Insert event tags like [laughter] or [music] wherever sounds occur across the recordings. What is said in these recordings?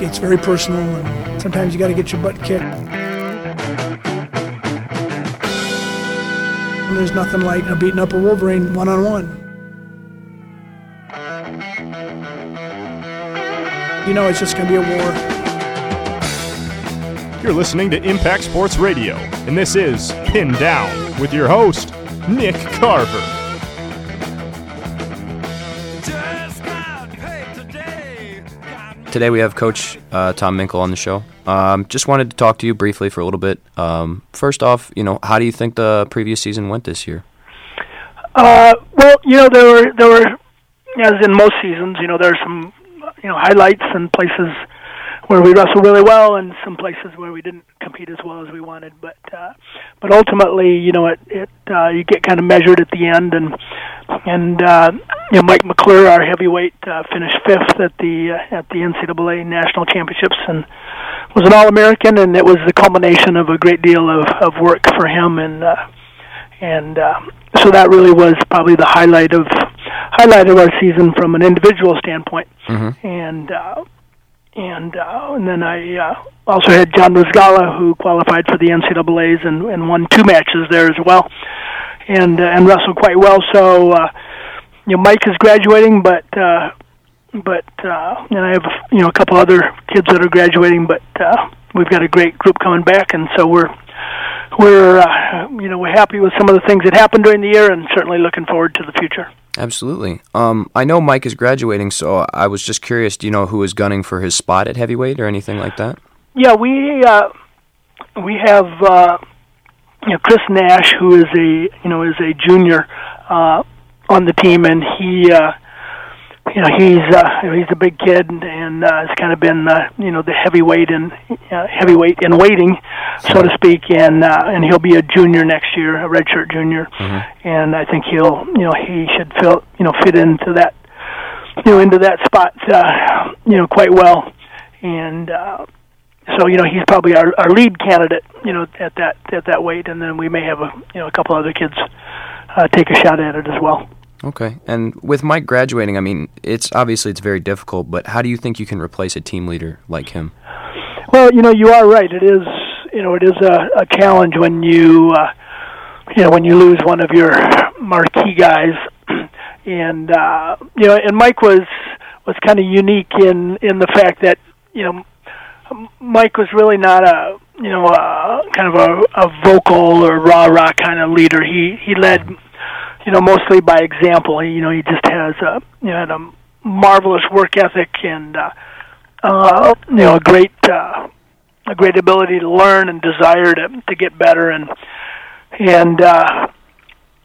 It's very personal, and sometimes you got to get your butt kicked. And there's nothing like beating up a Wolverine one on one. You know, it's just going to be a war. You're listening to Impact Sports Radio, and this is Pinned Down with your host, Nick Carver. Today we have Coach uh, Tom Minkel on the show. Um, just wanted to talk to you briefly for a little bit. Um, first off, you know, how do you think the previous season went this year? Uh, well, you know, there were there were, as in most seasons, you know, there are some, you know, highlights and places where we wrestled really well, and some places where we didn't compete as well as we wanted. But uh, but ultimately, you know, it it uh, you get kind of measured at the end, and and uh, you know, Mike McClure, our heavyweight, uh, finished fifth at the uh, at the NCAA national championships, and was an All-American, and it was the culmination of a great deal of of work for him, and uh, and uh, so that really was probably the highlight of highlight of our season from an individual standpoint, mm-hmm. and. Uh, and uh, and then I uh, also had John Rizgala who qualified for the NCAA's and, and won two matches there as well, and uh, and wrestled quite well. So uh, you know Mike is graduating, but uh, but uh, and I have you know a couple other kids that are graduating, but uh, we've got a great group coming back, and so we're we're uh, you know we're happy with some of the things that happened during the year, and certainly looking forward to the future. Absolutely. Um, I know Mike is graduating, so I was just curious. Do you know who is gunning for his spot at heavyweight or anything like that? Yeah, we uh, we have uh, you know Chris Nash, who is a you know is a junior uh, on the team, and he uh, you know he's uh, he's a big kid and uh, has kind of been uh, you know the heavyweight and uh, heavyweight in waiting, so to speak, and uh, and he'll be a junior next year, a redshirt junior, mm-hmm. and I think he'll you know he should fill you know fit into that you know into that spot uh, you know quite well, and. Uh, so you know he's probably our, our lead candidate you know at that at that weight and then we may have a you know a couple other kids uh, take a shot at it as well Okay. And with Mike graduating, I mean, it's obviously it's very difficult, but how do you think you can replace a team leader like him? Well, you know, you are right. It is, you know, it is a, a challenge when you, uh, you know, when you lose one of your marquee guys, [clears throat] and uh, you know, and Mike was was kind of unique in in the fact that you know, Mike was really not a you know a, kind of a, a vocal or rah rah kind of leader. He he led you know, mostly by example. He, you know, he just has a you know, had a marvelous work ethic and uh, uh, you know a great uh, a great ability to learn and desire to to get better and and uh,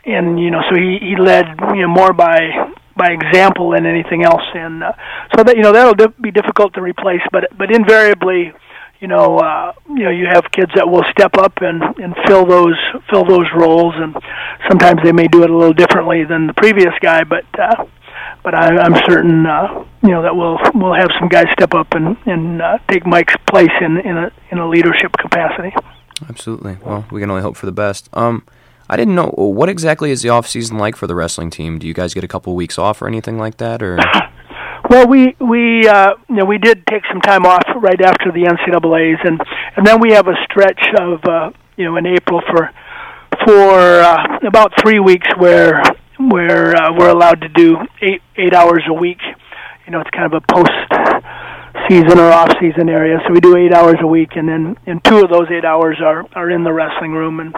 and you know so he he led you know more by by example than anything else and uh, so that you know that'll di- be difficult to replace but but invariably you know, uh, you know, you have kids that will step up and and fill those fill those roles, and sometimes they may do it a little differently than the previous guy, but uh, but I, I'm certain, uh, you know, that we'll we'll have some guys step up and and uh, take Mike's place in in a in a leadership capacity. Absolutely. Well, we can only hope for the best. Um, I didn't know what exactly is the off season like for the wrestling team. Do you guys get a couple weeks off or anything like that, or? [laughs] Well, we we uh, you know we did take some time off right after the NCAA's, and and then we have a stretch of uh, you know in April for for uh, about three weeks where where uh, we're allowed to do eight eight hours a week. You know, it's kind of a post season or off season area, so we do eight hours a week, and then and two of those eight hours are are in the wrestling room, and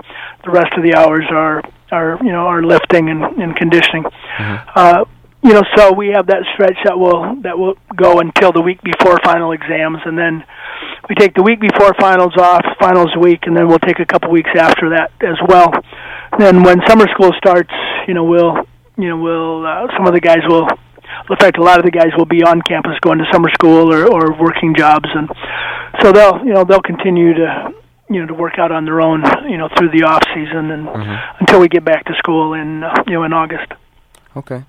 the rest of the hours are are you know are lifting and, and conditioning. Mm-hmm. Uh, you know, so we have that stretch that will that will go until the week before final exams, and then we take the week before finals off, finals week, and then we'll take a couple weeks after that as well. Then when summer school starts, you know, we'll you know we'll uh, some of the guys will. In fact, a lot of the guys will be on campus going to summer school or, or working jobs, and so they'll you know they'll continue to you know to work out on their own you know through the off season and Mhm. until we get back to school in uh, you know in August. Okay.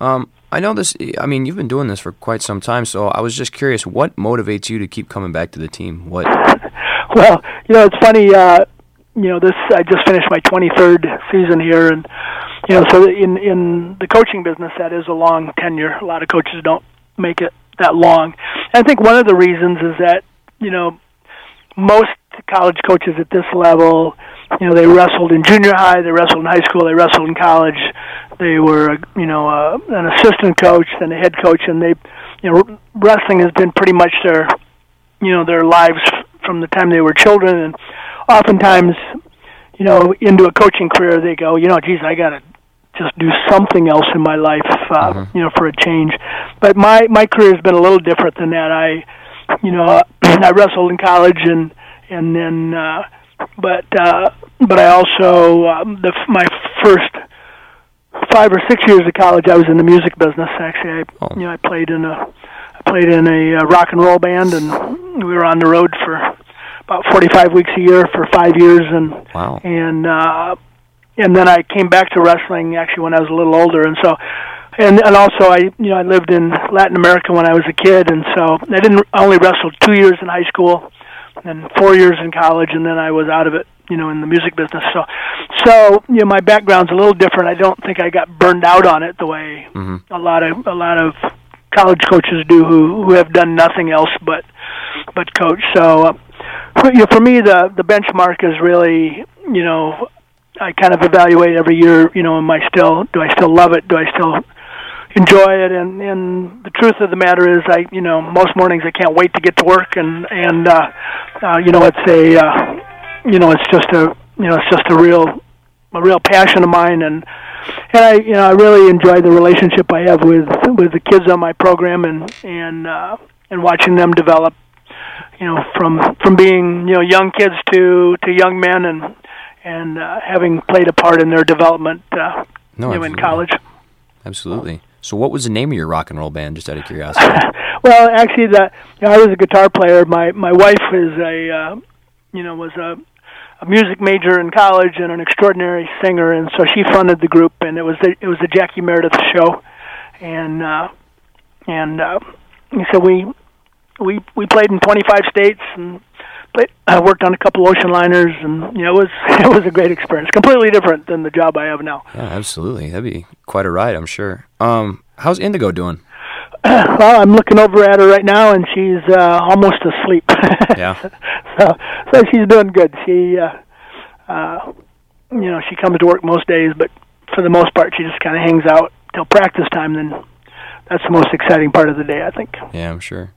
Um, I know this. I mean, you've been doing this for quite some time, so I was just curious, what motivates you to keep coming back to the team? What? [laughs] well, you know, it's funny. Uh, you know, this I just finished my 23rd season here, and you know, so in in the coaching business, that is a long tenure. A lot of coaches don't make it that long, I think one of the reasons is that you know most college coaches at this level, you know, they wrestled in junior high, they wrestled in high school, they wrestled in college. They were, you know, uh, an assistant coach, then a head coach, and they, you know, wrestling has been pretty much their, you know, their lives from the time they were children, and oftentimes, you know, into a coaching career, they go, you know, geez, I got to just do something else in my life, uh, mm-hmm. you know, for a change. But my my career has been a little different than that. I, you know, [clears throat] I wrestled in college and and then, uh, but uh, but I also um, the my first five or six years of college, I was in the music business. Actually, I oh. you know I played in a I played in a uh, rock and roll band, and we were on the road for about 45 weeks a year for five years, and wow. and uh, and then I came back to wrestling actually when I was a little older, and so and and also I you know I lived in Latin America when I was a kid, and so I didn't I only wrestled two years in high school, and four years in college, and then I was out of it you know in the music business. So so you know my background's a little different. I don't think i got burned out on it the way mm-hmm. a lot of a lot of college coaches do who who have done nothing else but but coach. So uh, for, you know, for me the the benchmark is really you know i kind of evaluate every year you know am i still do i still love it? Do i still enjoy it? And and the truth of the matter is i you know most mornings i can't wait to get to work and and uh, uh you know it's a uh you know, it's just a you know, it's just a real a real passion of mine. And and I you know I really enjoy the relationship I have with with the kids on my program and and uh and watching them develop you know from from being you know young kids to to young men. And and uh, having played a part in their development uh no, you know, in college. Absolutely. So what was the name of your rock and roll band just out of curiosity? [laughs] Well actually the you know, I was a guitar player. My my wife is a uh, you know was a a music major in college and an extraordinary singer, and so she funded the group, and it was the, it was the Jackie Meredith show, and uh, and uh, so we we we played in 25 states and played, I worked on a couple ocean liners, and you know it was [laughs] it was a great experience, completely different than the job I have now. Yeah, absolutely, that'd be quite a ride, I'm sure. Um, how's Indigo doing? [clears throat] well, I'm looking over at her right now, and she's uh, almost asleep. [laughs] yeah. so, so she's doing good. She, uh, uh, you know, she comes to work most days, but for the most part, she just kind of hangs out till practice time. Then that's the most exciting part of the day, I think. Yeah, I'm sure.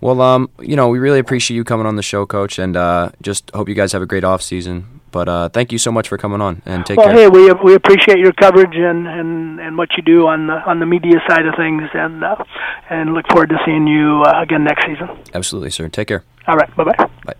Well, um, you know, we really appreciate you coming on the show, Coach, and uh, just hope you guys have a great off season. But uh, thank you so much for coming on and take well, care. Well, hey, we we appreciate your coverage and, and, and what you do on the on the media side of things, and uh, and look forward to seeing you uh, again next season. Absolutely, sir. Take care. All right. Bye bye.